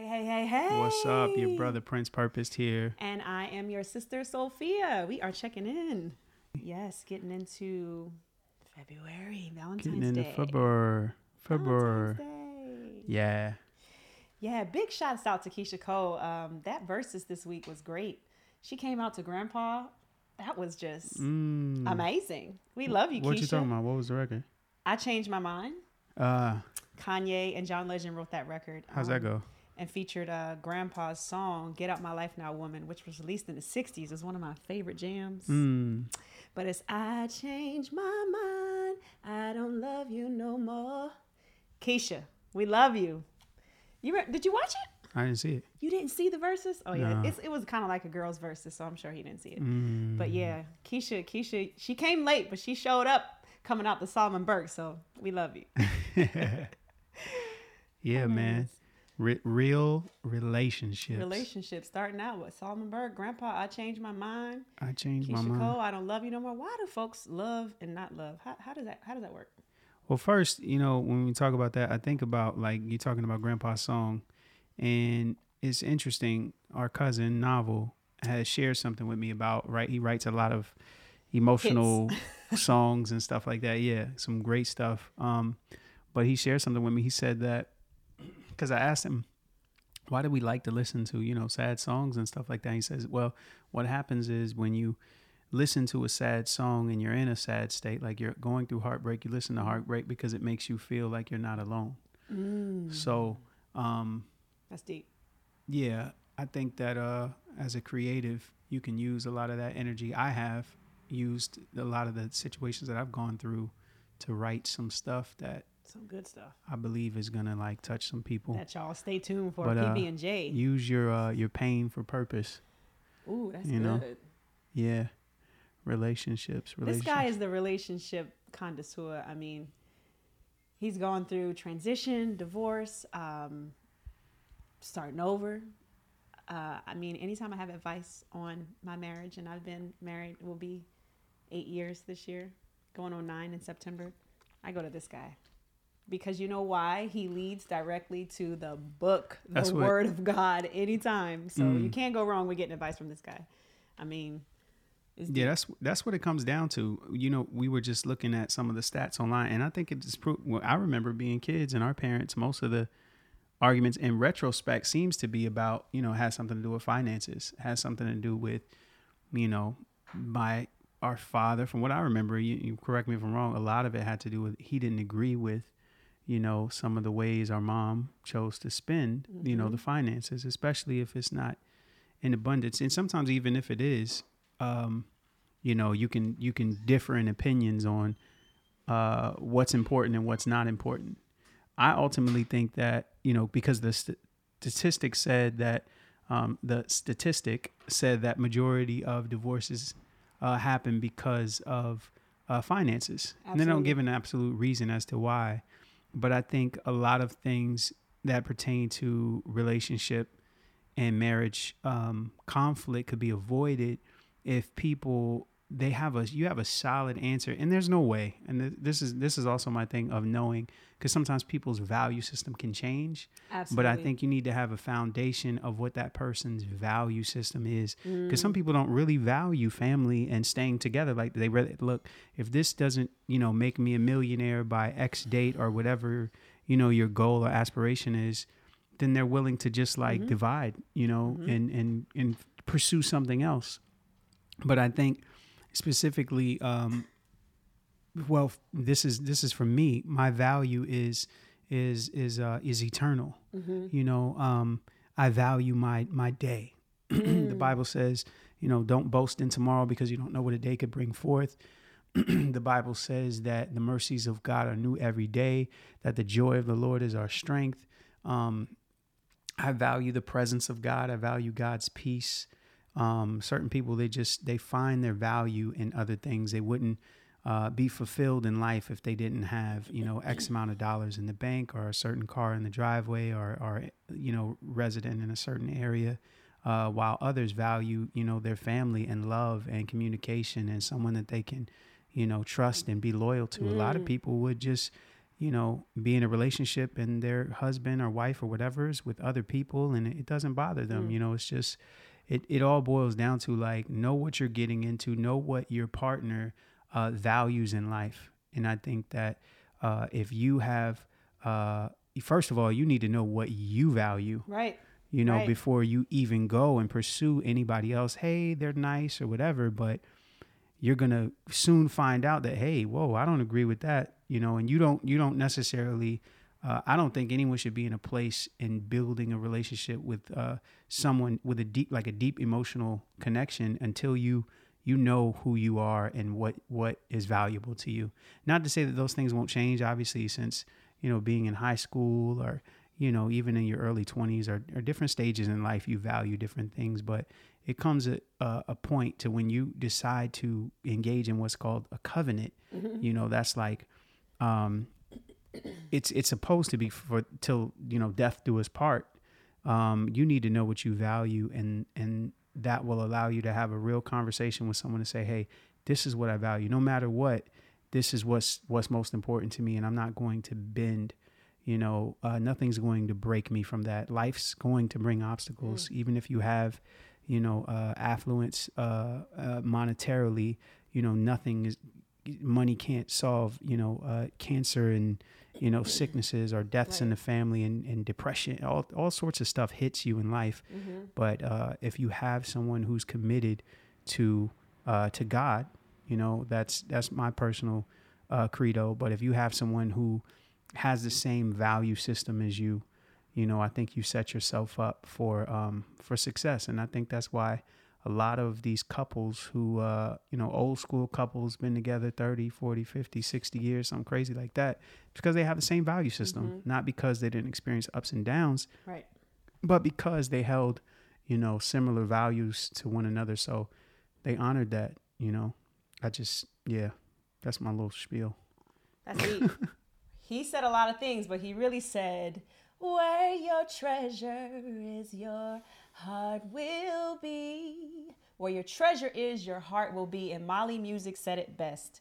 Hey, hey, hey, hey. What's up? Your brother Prince Purpose here. And I am your sister Sophia. We are checking in. Yes, getting into February, Valentine's Getting into Day. February. February. Yeah. Yeah, big shouts out to Keyshia Cole. Um, that Verzuz this week was great. She came out to Grandpa. That was just Mm. amazing. We love you, Keisha. What you talking about? What was the record? I changed my mind. Uh, Kanye and John Legend wrote that record. how's um, that go? And featured uh, Grandpa's song "Get Out My Life Now, Woman," which was released in the '60s. It's one of my favorite jams. Mm. But it's "I Change my mind. I don't love you no more." Keyshia, we love you. You re- did you watch it? I didn't see it. You didn't see the Verzuz? Oh yeah, No. it's, it was kind of like a girl's Verzuz, so I'm sure he didn't see it. Mm. But yeah, Keyshia, Keyshia, she came late, but she showed up coming out the Solomon Burke. So we love you. yeah, man. Re- real relationships. Relationship starting out with Solomon Burke, Grandpa. I changed my mind. I changed my mind. Cole, I don't love you no more. Why do folks love and not love? How, how does that how does that work? Well, first, you know, when we talk about that, I think about like you talking about Grandpa's song, and it's interesting. Our cousin Novel has shared something with me about right. He writes a lot of emotional songs and stuff like that. Yeah, some great stuff. Um, but he shared something with me. He said that because I asked him, why do we like to listen to you know sad songs and stuff like that? He says, well, what happens is when you listen to a sad song and you're in a sad state, like you're going through heartbreak, you listen to heartbreak because it makes you feel like you're not alone. So, um, That's deep. yeah, I think that uh, as a creative, you can use a lot of that energy. I have used a lot of the situations that I've gone through to write some stuff that Some good stuff. I believe is gonna like touch some people. That y'all stay tuned for uh, PB and J. Use your uh, your pain for purpose. Ooh, that's you know, good. Yeah, relationships. This relationships. guy is the relationship connoisseur. I mean, he's gone through transition, divorce, um, starting over. Uh, I mean, anytime I have advice on my marriage, and I've been married, will be eight years this year, going on nine in September. I go to this guy because you know why? He leads directly to the book, the what- Word of God, anytime. So you Mm. can't go wrong with getting advice from this guy. I mean, Yeah, that's that's what it comes down to. You know, we were just looking at some of the stats online, and I think it's pro- well, I remember being kids and our parents. Most of the arguments in retrospect seems to be about you know has something to do with finances, has something to do with you know my our father. From what I remember, you, you correct me if I'm wrong. A lot of it had to do with he didn't agree with you know some of the ways our mom chose to spend you know the finances, especially if it's not in abundance, and sometimes even if it is um, you know you can you can differ in opinions on uh, what's important and what's not important. I ultimately think that you know because the st- statistic said that um, the statistic said that majority of divorces uh, happen because of uh, finances. And they don't give an absolute reason as to why but i think a lot of things that pertain to relationship and marriage um, conflict could be avoided if people they have a you have a solid answer and there's no way. And th- this is this is also my thing of knowing because sometimes people's value system can change Absolutely. but i think you need to have a foundation of what that person's value system is because some mm. people don't really value family and staying together. Like they really look if this doesn't you know make me a millionaire by x date or whatever you know your goal or aspiration is then they're willing to just like mm-hmm. divide you know mm-hmm. and and and pursue something else. But i think specifically um well this is this is for me. My value is is is uh is eternal. You know um i value my my day. The bible says you know don't boast in tomorrow because you don't know what a day could bring forth. The bible says that the mercies of god are new every day that the joy of the lord is our strength. Um i value the presence of god. I value god's peace um, certain people they just they find their value in other things they wouldn't uh, be fulfilled in life if they didn't have you know x amount of dollars in the bank or a certain car in the driveway or or you know resident in a certain area uh, while others value you know their family and love and communication and someone that they can you know trust and be loyal to a lot of people would just you know, be in a relationship and their husband or wife or whatever is with other people and it doesn't bother them. Mm. You know, it's just it, it all boils down to like know what you're getting into, know what your partner uh, values in life. And I think that uh, if you have uh, first of all, you need to know what you value Right. you know, Right. before you even go and pursue anybody else. Hey, they're nice or whatever, but you're gonna soon find out that hey, whoa, I don't agree with that, you know, and you don't you don't necessarily. Uh, I don't think anyone should be in a place in building a relationship with uh, someone with a deep, like a deep emotional connection until you you know who you are and what what is valuable to you. Not to say that those things won't change, obviously, since you know being in high school or you know even in your early 20s or, or different stages in life. You value different things but it comes at a, a point to when you decide to engage in what's called a covenant. You know that's like um it's it's supposed to be for till you know death do us part. Um you need to know what you value and and that will allow you to have a real conversation with someone to say hey this is what i value. No matter what this is what's what's most important to me and i'm not going to bend you know uh, nothing's going to break me from that. Life's going to bring obstacles. Even if you have you know uh, affluence uh, uh, monetarily you know nothing is money can't solve you know uh, cancer and you know sicknesses or deaths in the family and, and depression all, all sorts of stuff hits you in life Mm-hmm. but uh, if you have someone who's committed to uh, to God, you know that's that's my personal uh, credo. But if you have someone who has the same value system as you, you know, I think you set yourself up for um, for success. And I think that's why a lot of these couples who, uh, you know, old school couples been together 30, 40, 50, 60 years, something crazy like that, because they have the same value system, not because they didn't experience ups and downs, Right. but because they held, you know, similar values to one another. So they honored that, you know. I just, yeah, that's my little spiel. That's deep. he said a lot of things, but he really said, Where your treasure is, your heart will be. Where your treasure is, your heart will be. And Mali Music said it best.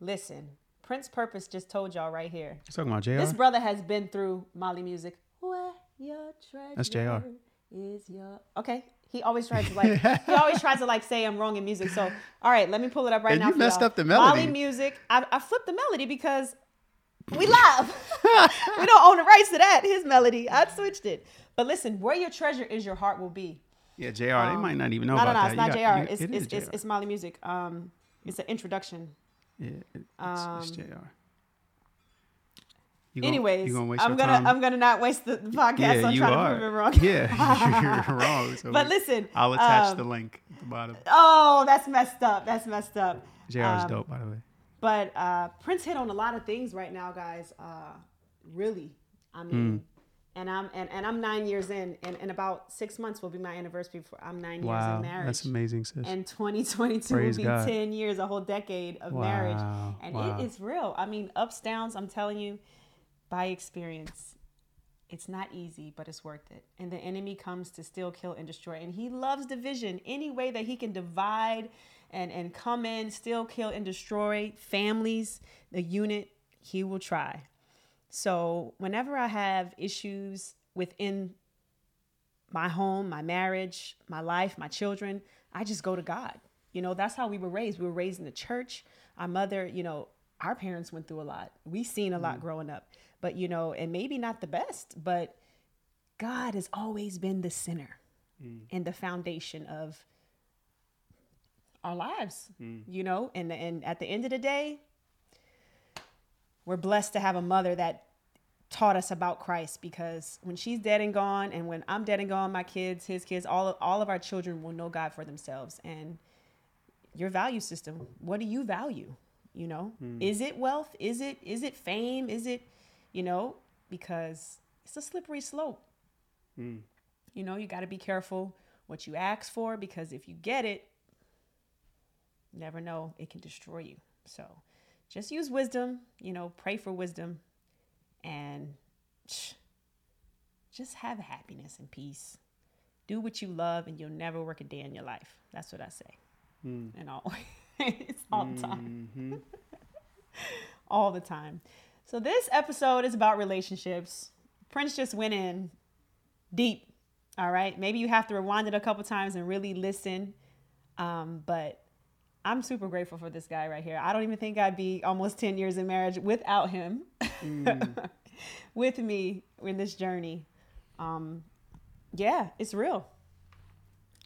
Listen, Prince Purpose just told y'all right here. You talking about JR? This brother has been through Mali Music. Where your treasure That's JR. is your okay. He always tries to like he always tries to like say I'm wrong in music. So all right, let me pull it up right And now. you messed y'all. up the melody. Mali Music. I, I flipped the melody because we laugh. we don't own the rights to that. His melody. I switched it. But listen, where your treasure is, your heart will be. yeah, JR. they might not even know no, no, about no, that. it's You not got- JR. you- it's, it it's, it's JR. it's Mali Music. Um, it's an introduction. yeah, it- it's, um, it's JR. You gonna- Anyways, you gonna waste I'm gonna time? I'm gonna not waste the, the podcast yeah, on trying are. to prove it wrong. yeah, you're wrong. So But listen, I'll attach um, the link at the bottom. Oh, that's messed up. That's messed up. JR is um, dope, by the way. But uh, Prince hit on a lot of things right now, guys. Uh, really, I mean, and I'm and, and I'm nine years in, and in about six months will be my anniversary. For I'm nine years in marriage, that's amazing, sis. and 2022 Praise will be God. 10 years, a whole decade of marriage, and wow. it is real. I mean, ups downs. I'm telling you, by experience. It's not easy, but it's worth it. And the enemy comes to steal, kill, and destroy. And he loves division. Any way that he can divide and, and come in, steal, kill, and destroy families, the unit, he will try. So whenever I have issues within my home, my marriage, my life, my children, I just go to God. You know, that's how we were raised. We were raised in the church. Our mother, you know, our parents went through a lot. We seen a lot mm. growing up. But, you know, and maybe not the best, but God has always been the center mm. and the foundation of our lives, mm. you know, and and at the end of the day, we're blessed to have a mother that taught us about Christ because when she's dead and gone and when I'm dead and gone, my kids, his kids, all of, all of our children will know God for themselves and your value system, what do you value? You know, hmm. is it wealth? Is it is it fame? Is it, you know, because it's a slippery slope. Hmm. You know, you got to be careful what you ask for because if you get it, never know, it can destroy you. So just use wisdom, you know, pray for wisdom and just have happiness and peace. Do what you love and you'll never work a day in your life. That's what I say. And always, all the time. all the time. So this episode is about relationships. Prince just went in deep. All right. Maybe you have to rewind it a couple times and really listen. Um, but I'm super grateful for this guy right here. I don't even think I'd be almost 10 years in marriage without him mm. with me in this journey. Um, yeah, it's real.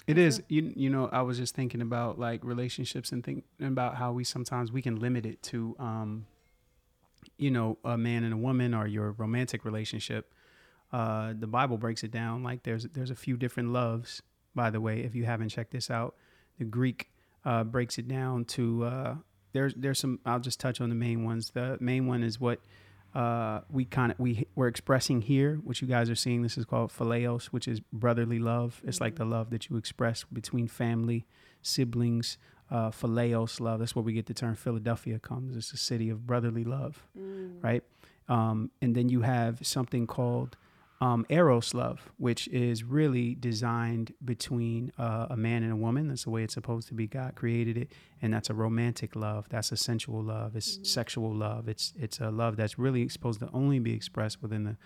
It is. You you know, I was just thinking about like relationships and thinking about how we sometimes we can limit it to um you know, a man and a woman or your romantic relationship. Uh the Bible breaks it down like there's there's a few different loves, by the way, if you haven't checked this out. The Greek uh breaks it down to uh there's there's some I'll just touch on the main ones. The main one is what uh, we kind of we we're expressing here, what you guys are seeing. This is called philaios, which is brotherly love. It's mm-hmm. like the love that you express between family, siblings. Uh, philaios love. That's where we get the term Philadelphia comes. It's a city of brotherly love, mm. right? Um, and then you have something called um, eros love, which is really designed between uh, a man and a woman. That's the way it's supposed to be. God created it, and that's a romantic love. That's a sensual love. It's mm-hmm. sexual love. It's it's a love that's really supposed to only be expressed within the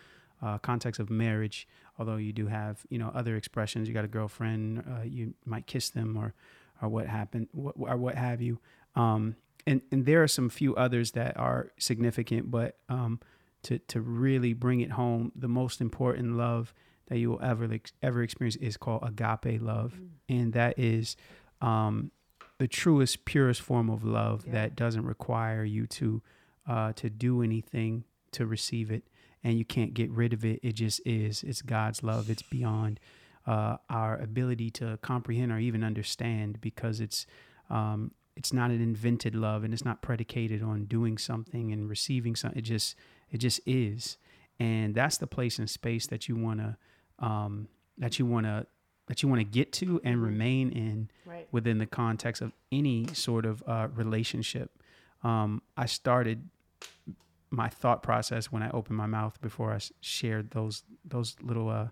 uh, context of marriage. Although you do have you know other expressions. You got a girlfriend. Uh, you might kiss them or or what happened or what have you. Um, and and there are some few others that are significant, but um, to to really bring it home, the most important love that you will ever ever experience is called agape love, mm. and that is um, the truest, purest form of love yeah. that doesn't require you to uh, to do anything to receive it, and you can't get rid of it. It just is. It's God's love. It's beyond uh, our ability to comprehend or even understand because it's um, it's not an invented love and it's not predicated on doing something and receiving something. It just it just is, and that's the place and space that you want to um, that you want to that you want to get to and mm-hmm. remain in right. within the context of any sort of uh, relationship. Um, I started my thought process when I opened my mouth before I shared those those little uh,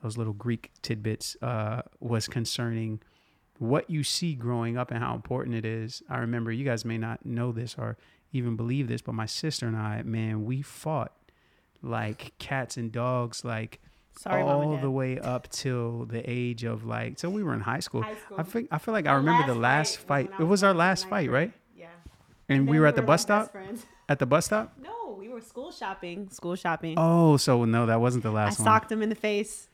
those little Greek tidbits uh, was concerning what you see growing up and how important it is. I remember you guys may not know this or even believe this, but my sister and I, man, we fought like cats and dogs, like Sorry, all the way up till the age of like, so we were in high school. High school. I think I feel like our I remember the last fight. fight. It was our last fight, right? Yeah. And, and we were at the bus stop. At the bus stop? No, we were school shopping. School shopping. Oh, so no, that wasn't the last I one. I socked him in the face.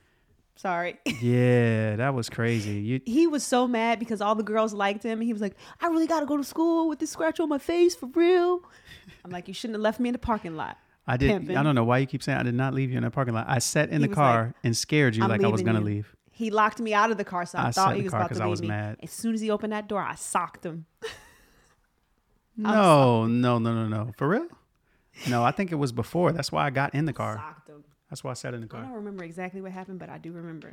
Sorry. yeah, that was crazy. You- he was so mad because all the girls liked him. He was like, I really got to go to school with this scratch on my face for real. I'm like, you shouldn't have left me in the parking lot. I did. Pimping. I don't know why you keep saying I did not leave you in the parking lot. I sat in he the car like, and scared you I'm like I was gonna leave. He locked me out of the car, so I, I thought he was about to leave I was me. Mad. As soon as he opened that door, I socked him. no, no, no, no, no. For real? No, I think it was before. That's why I got in the car. That's why I sat in the car. I don't remember exactly what happened, but I do remember.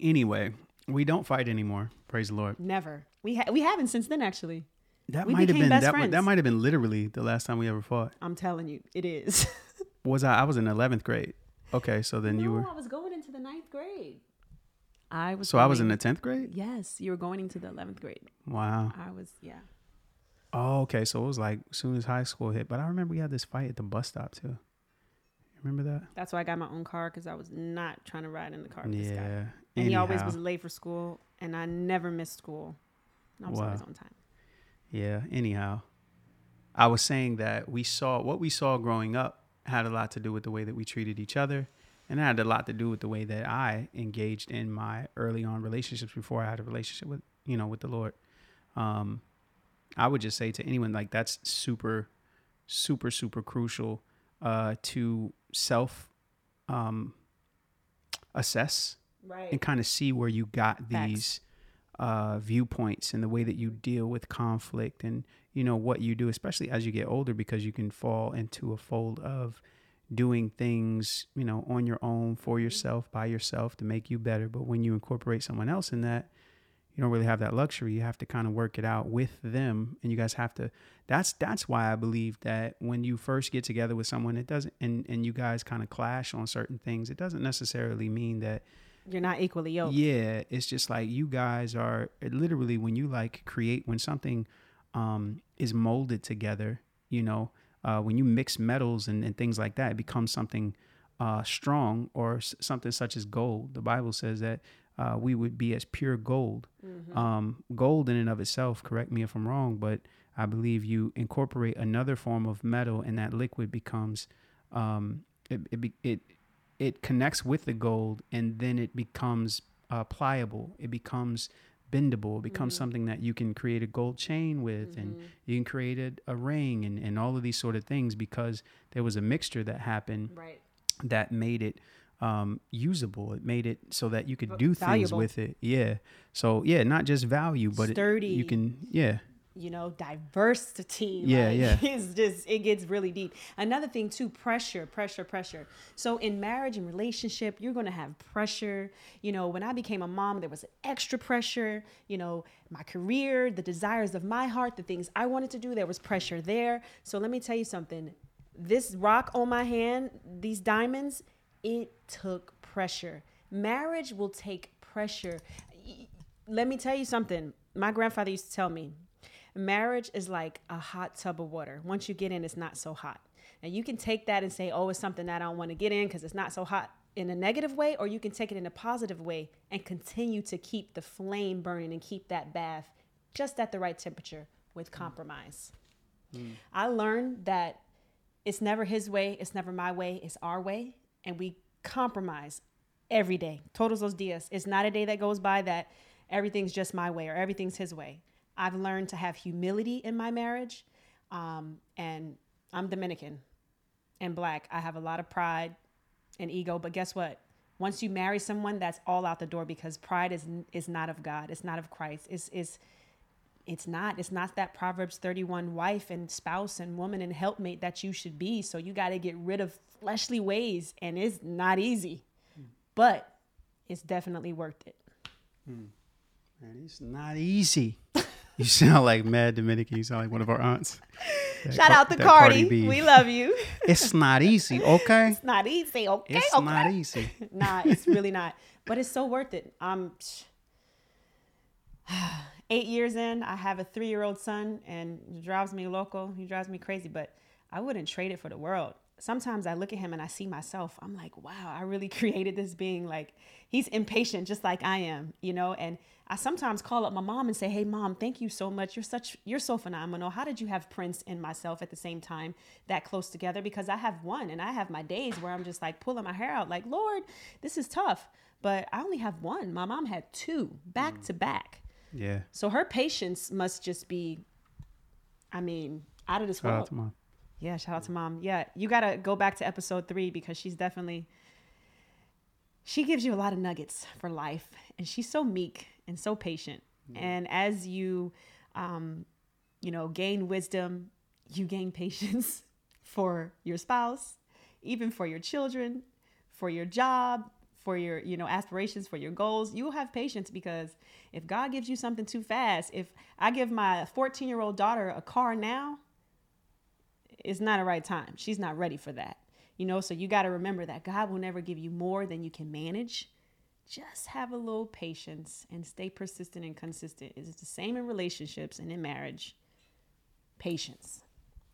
Anyway, we don't fight anymore. Praise the Lord. Never. We ha- we haven't since then actually. That might have been that, that might have been literally the last time we ever fought. I'm telling you, it is. was I? I was in eleventh grade. Okay, so then no, you were. I was going into the ninth grade. I was. So going, I was in the tenth grade. Yes, you were going into the eleventh grade. Wow. I was. Yeah. Oh, okay. So it was like as soon as high school hit, but I remember we had this fight at the bus stop too. Remember that? That's why I got my own car because I was not trying to ride in the car with yeah. this guy. And Anyhow. he always was late for school, and I never missed school. I was wow. always on time. Yeah. Anyhow, I was saying that we saw what we saw growing up had a lot to do with the way that we treated each other, and it had a lot to do with the way that I engaged in my early on relationships before I had a relationship with you know with the Lord. Um, I would just say to anyone like that's super, super, super crucial uh, to self um, assess right. and kind of see where you got these uh, viewpoints and the way that you deal with conflict and you know what you do, especially as you get older, because you can fall into a fold of doing things you know on your own for mm-hmm. yourself by yourself to make you better. But when you incorporate someone else in that, you don't really have that luxury. You have to kind of work it out with them, and you guys have to. That's that's why I believe that when you first get together with someone, it doesn't, and and you guys kind of clash on certain things. It doesn't necessarily mean that you're not equally yoked. Yeah, it's just like you guys are literally when you like create when something um, is molded together. You know, uh, when you mix metals and, and things like that, it becomes something uh, strong or s- something such as gold. The Bible says that uh, we would be as pure gold. Um, gold in and of itself, correct me if I'm wrong, but I believe you incorporate another form of metal and that liquid becomes um, it, it, it it connects with the gold and then it becomes uh, pliable. It becomes bendable. It becomes something that you can create a gold chain with and you can create a, a ring and, and all of these sort of things because there was a mixture that happened Right. that made it um, usable. It made it so that you could do things with it. Yeah. So yeah, not just value, but it, Sturdy. you can yeah. you know, diversity. Yeah, like, yeah. It's just it gets really deep. Another thing too, pressure, pressure, pressure. So in marriage and relationship, you're gonna have pressure. You know, when I became a mom, there was extra pressure. You know, my career, the desires of my heart, the things I wanted to do, there was pressure there. So let me tell you something. This rock on my hand, these diamonds, it took pressure. Marriage will take pressure. Let me tell you something. My grandfather used to tell me, marriage is like a hot tub of water. Once you get in, it's not so hot. And you can take that and say, oh, it's something that I don't want to get in because it's not so hot in a negative way, or you can take it in a positive way and continue to keep the flame burning and keep that bath just at the right temperature with mm. compromise. Mm. I learned that it's never his way, it's never my way, it's our way. And we compromise every day. Todos los días. It's not a day that goes by that everything's just my way or everything's his way. I've learned to have humility in my marriage. Um, and I'm Dominican and black. I have a lot of pride and ego, but guess what? Once you marry someone, that's all out the door because pride is is not of God. It's not of Christ. It's is it's not. It's not that Proverbs 31 wife and spouse and woman and helpmate that you should be. So you got to get rid of fleshly ways and it's not easy. But it's definitely worth it. Man, it's not easy. you sound like mad Dominican. You sound like one of our aunts. That Shout Car- out to Cardi Cardi. We love you. It's not easy, okay? It's not easy. Okay. It's okay. not easy. nah, it's really not. But it's so worth it. Um, eight years in, I have a three-year-old son, and he drives me local. He drives me crazy, but I wouldn't trade it for the world. Sometimes I look at him and I see myself. I'm like, wow, I really created this being. Like, he's impatient, just like I am, you know. And I sometimes call up my mom and say, "Hey, mom, thank you so much. You're such, you're so phenomenal. How did you have Prince and myself at the same time, that close together? Because I have one, and I have my days where I'm just like pulling my hair out, like, Lord, this is tough. But I only have one. My mom had two back mm. to back. Yeah. So her patience must just be, I mean, out of this Shout out world. to mom. Yeah, shout out to mom. Yeah, you got to go back to episode three because she's definitely, she gives you a lot of nuggets for life. And she's so meek and so patient. And as you, um, you know, gain wisdom, you gain patience for your spouse, even for your children, for your job, for your, you know, aspirations, for your goals. You will have patience because if God gives you something too fast, if I give my 14 year old daughter a car now, it's not a right time. She's not ready for that. You know, so you got to remember that God will never give you more than you can manage. Just have a little patience and stay persistent and consistent. It's the same in relationships and in marriage. Patience,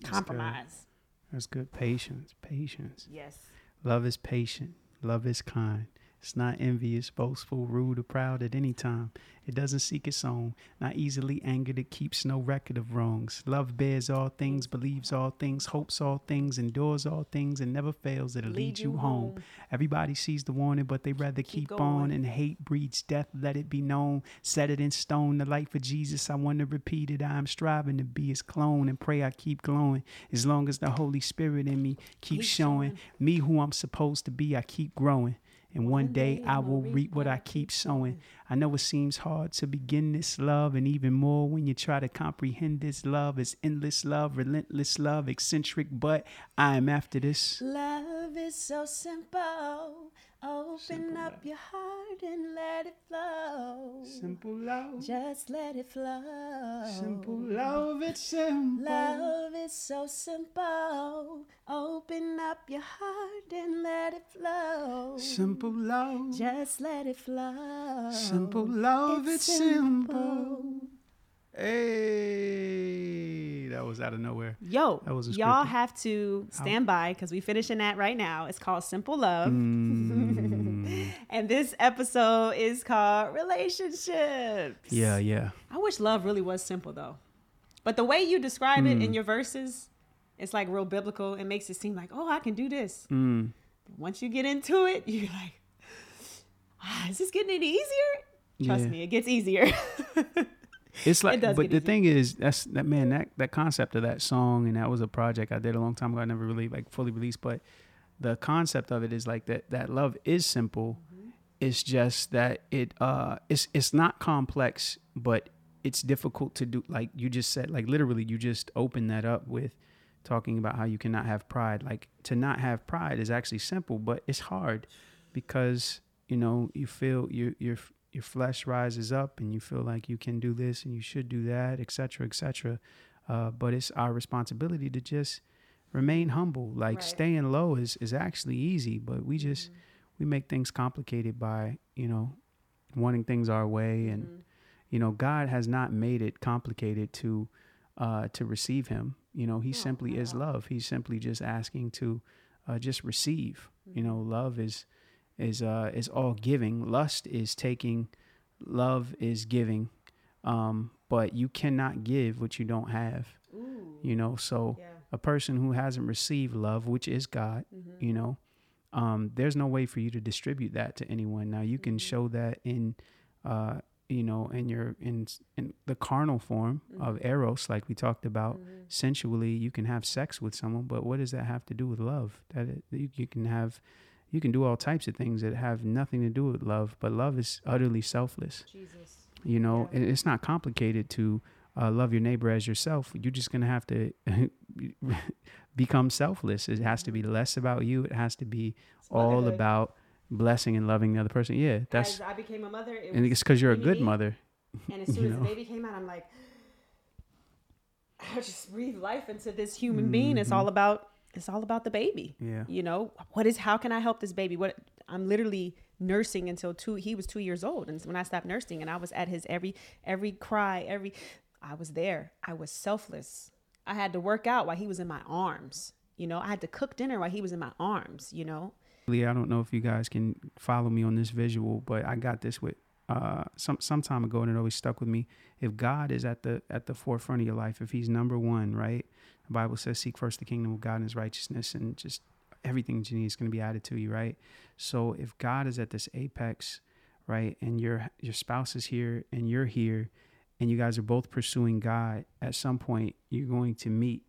good. compromise. That's good. Patience. Patience. Yes. Love is patient. Love is kind. It's not envious, boastful, rude, or proud at any time. It doesn't seek its own, not easily angered. It keeps no record of wrongs. Love bears all things, believes all things, hopes all things, endures all things, and never fails. It'll lead, you home. Everybody sees the warning, but they rather keep, Keep on. And hate breeds death, let it be known. Set it in stone, the light for Jesus. I want to repeat it. I am striving to be his clone and pray I keep glowing. As long as the Holy Spirit in me keeps Keep showing. me who I'm supposed to be, I keep growing. And one, day I I'll reap what I keep sowing. I know it seems hard to begin this love, and even more when you try to comprehend this love. It's endless love, relentless love, eccentric, but I am after this. Love is so simple. Open Simple up love. your heart and let it flow. Simple love. Just let it flow. Simple love, it's simple. Love is so simple. Open up your heart and let it flow. Simple love. Just let it flow. Simple love, it's, simple. Hey, that was out of nowhere. Yo, That wasn't y'all have to stand by because we're finishing that right now. It's called Simple Love. Mm, And this episode is called Relationships. yeah, yeah. I wish love really was simple though. But the way you describe it Hmm. in your verses, it's like real biblical. It makes it seem like, oh, I can do this. Mm. Once you get into it, you're like, ah, is this getting any easier? Trust Yeah. me, it gets easier. It's like, does but the easier. thing is, that's that man. That that concept of that song, and that was a project I did a long time ago. I never really like fully released, but the concept of it is like that. That love is simple. Mm-hmm. It's just that it uh, it's it's not complex, but it's difficult to do. Like you just said, like literally, you just open that up with talking about how you cannot have pride. Like to not have pride is actually simple, but it's hard because you know you feel your your your flesh rises up and you feel like you can do this and you should do that, etc., etc. Uh, but it's our responsibility to just remain humble. Like Right. staying low is is actually easy, but we just Mm-hmm. we make things complicated by you know wanting things our way and Mm-hmm. you know God has not made it complicated to uh, to receive Him. You know He simply is love. He's simply just asking to uh, just receive. You know, Mm-hmm. love is is uh, is all giving. Lust is taking. Love is giving. Um, but you cannot give what you don't have. Ooh, You know, so yeah. a person who hasn't received love, which is God, Mm-hmm. you know, um, there's no way for you to distribute that to anyone. Now you can Mhm. show that in, uh, you know, in your in in the carnal form of Mhm. eros, like we talked about. Mhm. Sensually, you can have sex with someone, but what does that have to do with love? That it, you, you can have, you can do all types of things that have nothing to do with love. But love is utterly selfless. Jesus. You know, Yeah. it- it's not complicated to uh, love your neighbor as yourself. You're just gonna have to become selfless. It has to be less about you. It has to be It's all motherhood. about blessing and loving the other person. Yeah, that's As I became a mother, it and was it's because you're a good mother. And as soon as the baby came out, I'm like, I just breathe life into this human being. It's all about it's all about the baby. Yeah, You know, what is how can I help this baby? What I'm literally nursing until two he was two years old. And when I stopped nursing and I was at his every every cry, every I was there. I was selfless. I had to work out while he was in my arms. You know, I had to cook dinner while he was in my arms, you know. Lee, I don't know if you guys can follow me on this visual, but I got this with uh some some time ago and it always stuck with me. If God is at the at the forefront of your life, if he's number one, right? The Bible says seek first the kingdom of God and his righteousness and just everything you need is going to be added to you, right? So if God is at this apex, right, and your your spouse is here and you're here and you guys are both pursuing God, at some point you're going to meet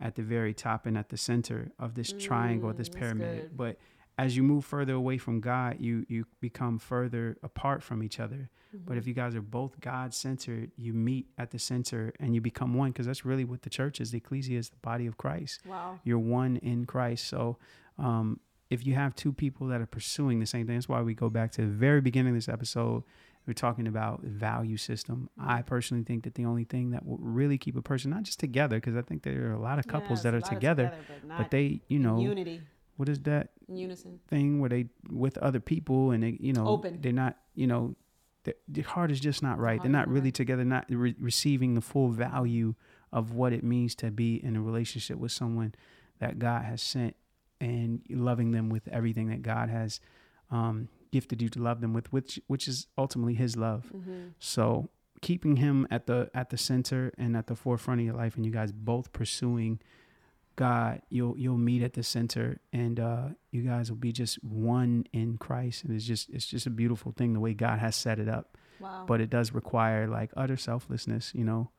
at the very top and at the center of this triangle, Mm, this pyramid. good. But as you move further away from God, you you become further apart from each other. But if you guys are both God centered, you meet at the center and you become one because that's really what the church is. The ecclesia is the body of Christ. Wow. You're one in Christ. So um, if you have two people that are pursuing the same thing, that's why we go back to the very beginning of this episode. We're talking about value system. I personally think that the only thing that will really keep a person not just together, because I think there are a lot of couples Yes, that are of together, but, but they, you know, unity, what is that unison. thing where they with other people and they, you know, Open. they're not, you know, the, heart is just not right. They're not not really right. together, not re- receiving the full value of what it means to be in a relationship with someone that God has sent and loving them with everything that God has um, gifted you to love them with, which which is ultimately His love. Mm-hmm. So keeping Him at the at the center and at the forefront of your life, and you guys both pursuing God, you'll you'll meet at the center, and uh, you guys will be just one in Christ. And it's just it's just a beautiful thing the way God has set it up. Wow. But it does require like utter selflessness. You know,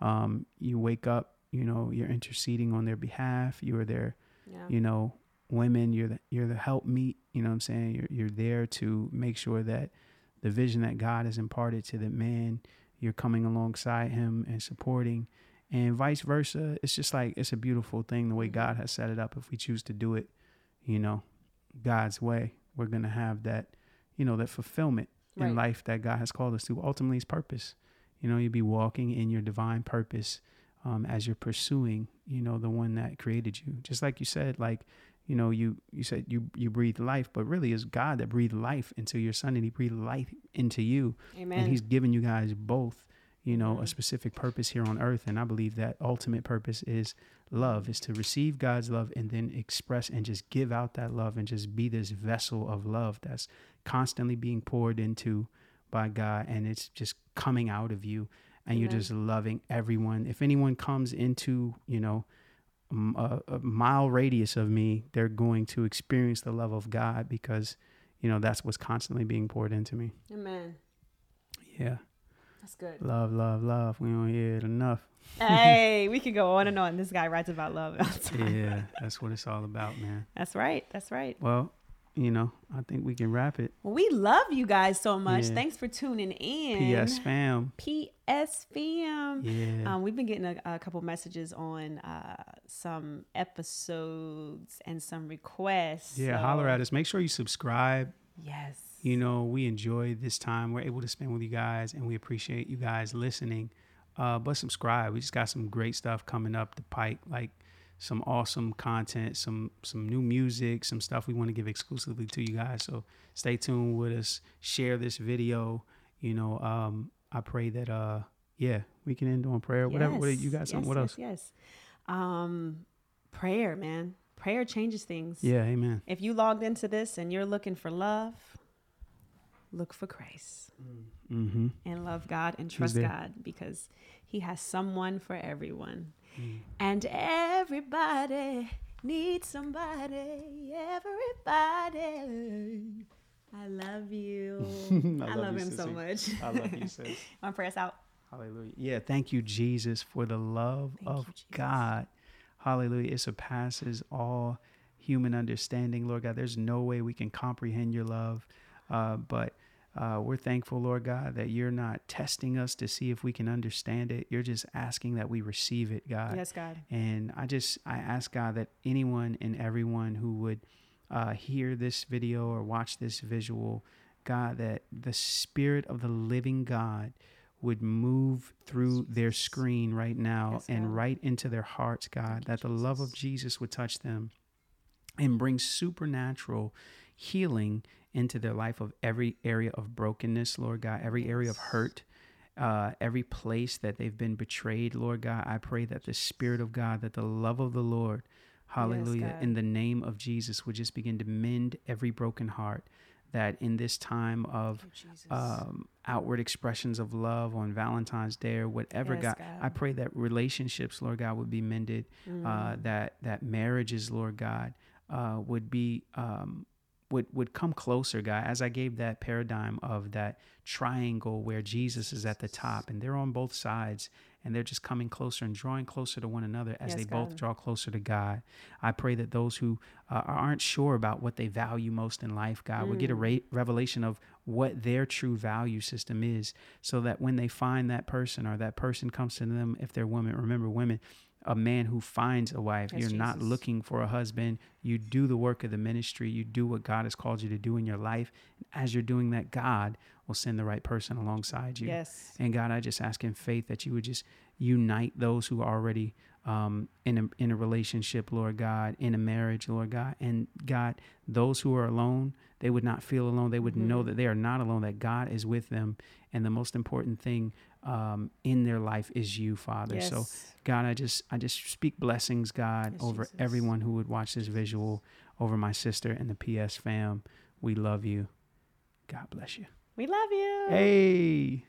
um, you wake up, you know, you're interceding on their behalf. You are there, yeah. you know women you're the you're the help meet you know what i'm saying you're, you're there to make sure that the vision that god has imparted to the man you're coming alongside him and supporting and vice versa it's just like it's a beautiful thing the way Mhm. god has set it up if we choose to do it you know god's way we're gonna have that you know that fulfillment in life that god has called us to ultimately His purpose you know you'll be walking in your divine purpose um, as you're pursuing, you know, the one that created you. Just like you said, like, you know, you you said you you breathe life, but really it's God that breathed life into your son, and He breathed life into you, Amen. and He's given you guys both, you know, a specific purpose here on earth. And I believe that ultimate purpose is love, is to receive God's love and then express and just give out that love and just be this vessel of love that's constantly being poured into by God and it's just coming out of you and you're just loving everyone. If anyone comes into, you know, a mile radius of me, they're going to experience the love of God because, you know, that's what's constantly being poured into me. Amen. Yeah. That's good. Love, love, love. We don't hear it enough. hey, we could go on and on. This guy writes about love all the time. Yeah, that's what it's all about, man. That's right. That's right. Well, you know, I think we can wrap it. Well, we love you guys so much. Yeah. Thanks for tuning in. P.S. fam. PS fam. Yeah. Um, we've been getting a, a couple messages on uh, some episodes and some requests. yeah, so- holler at us. Make sure you subscribe. Yes. You know, we enjoy this time we're able to spend with you guys, and we appreciate you guys listening. Uh, but subscribe. We just got some great stuff coming up the pike, like some awesome content, some some new music, some stuff we want to give exclusively to you guys. So stay tuned with us. Share this video. You know, um, I pray that uh, yeah, we can end on prayer. Whatever. What, you got? Something? Yes, what yes, else? Yes. Um, prayer, man. Prayer changes things. Yeah. Amen. If you logged into this and you're looking for love, look for Christ Mm-hmm. and love God and trust. God because He has someone for everyone. Mm. And everybody needs somebody. Everybody. I love you. I, love, you, him so much. I love you, sis. Want to pray us out? Hallelujah. Yeah, thank you, Jesus, for the love Thank of you, God. Hallelujah. It surpasses all human understanding, Lord God. There's no way we can comprehend your love. Uh, but uh, we're thankful, Lord God, that you're not testing us to see if we can understand it. You're just asking that we receive it, God. Yes, God. And I just I ask God that anyone and everyone who would uh, hear this video or watch this visual, God, that the Spirit of the Living God would move through their screen right now Yes, and right into their hearts, God, that the love of Jesus would touch them and bring supernatural healing into their life of every area of brokenness, Lord God, every area of hurt, uh, every place that they've been betrayed, Lord God. I pray that the Spirit of God, that the love of the Lord, hallelujah, God. in the name of Jesus would just begin to mend every broken heart. That in this time of um, outward expressions of love on Valentine's Day or whatever, Yes, God, God. I pray that relationships, Lord God, would be mended uh, Mm. that that marriages, Lord God, uh, would be um, would would come closer, God. As I gave that paradigm of that triangle where Jesus is at the top and they're on both sides and they're just coming closer and drawing closer to one another as Yes, they both draw closer to God. I pray that those who uh, aren't sure about what they value most in life, God, would get a Mm. ra- revelation of what their true value system is, so that when they find that person or that person comes to them, if they're women, remember women a man who finds a wife. You're not looking for a husband. You do the work of the ministry. You do what God has called you to do in your life. As you're doing that, God will send the right person alongside you. Yes. And God, I just ask in faith that you would just unite those who are already um, in a in a relationship, Lord God, in a marriage, Lord God, and God, those who are alone, they would not feel alone. They would know Mhm. that they are not alone. That God is with them, and the most important thing um, in their life is you, Father. Yes. So God, I just I just speak blessings, God, Yes, over Jesus. everyone who would watch this visual, over my sister and the PS fam. We love you. God bless you. we love you. Hey.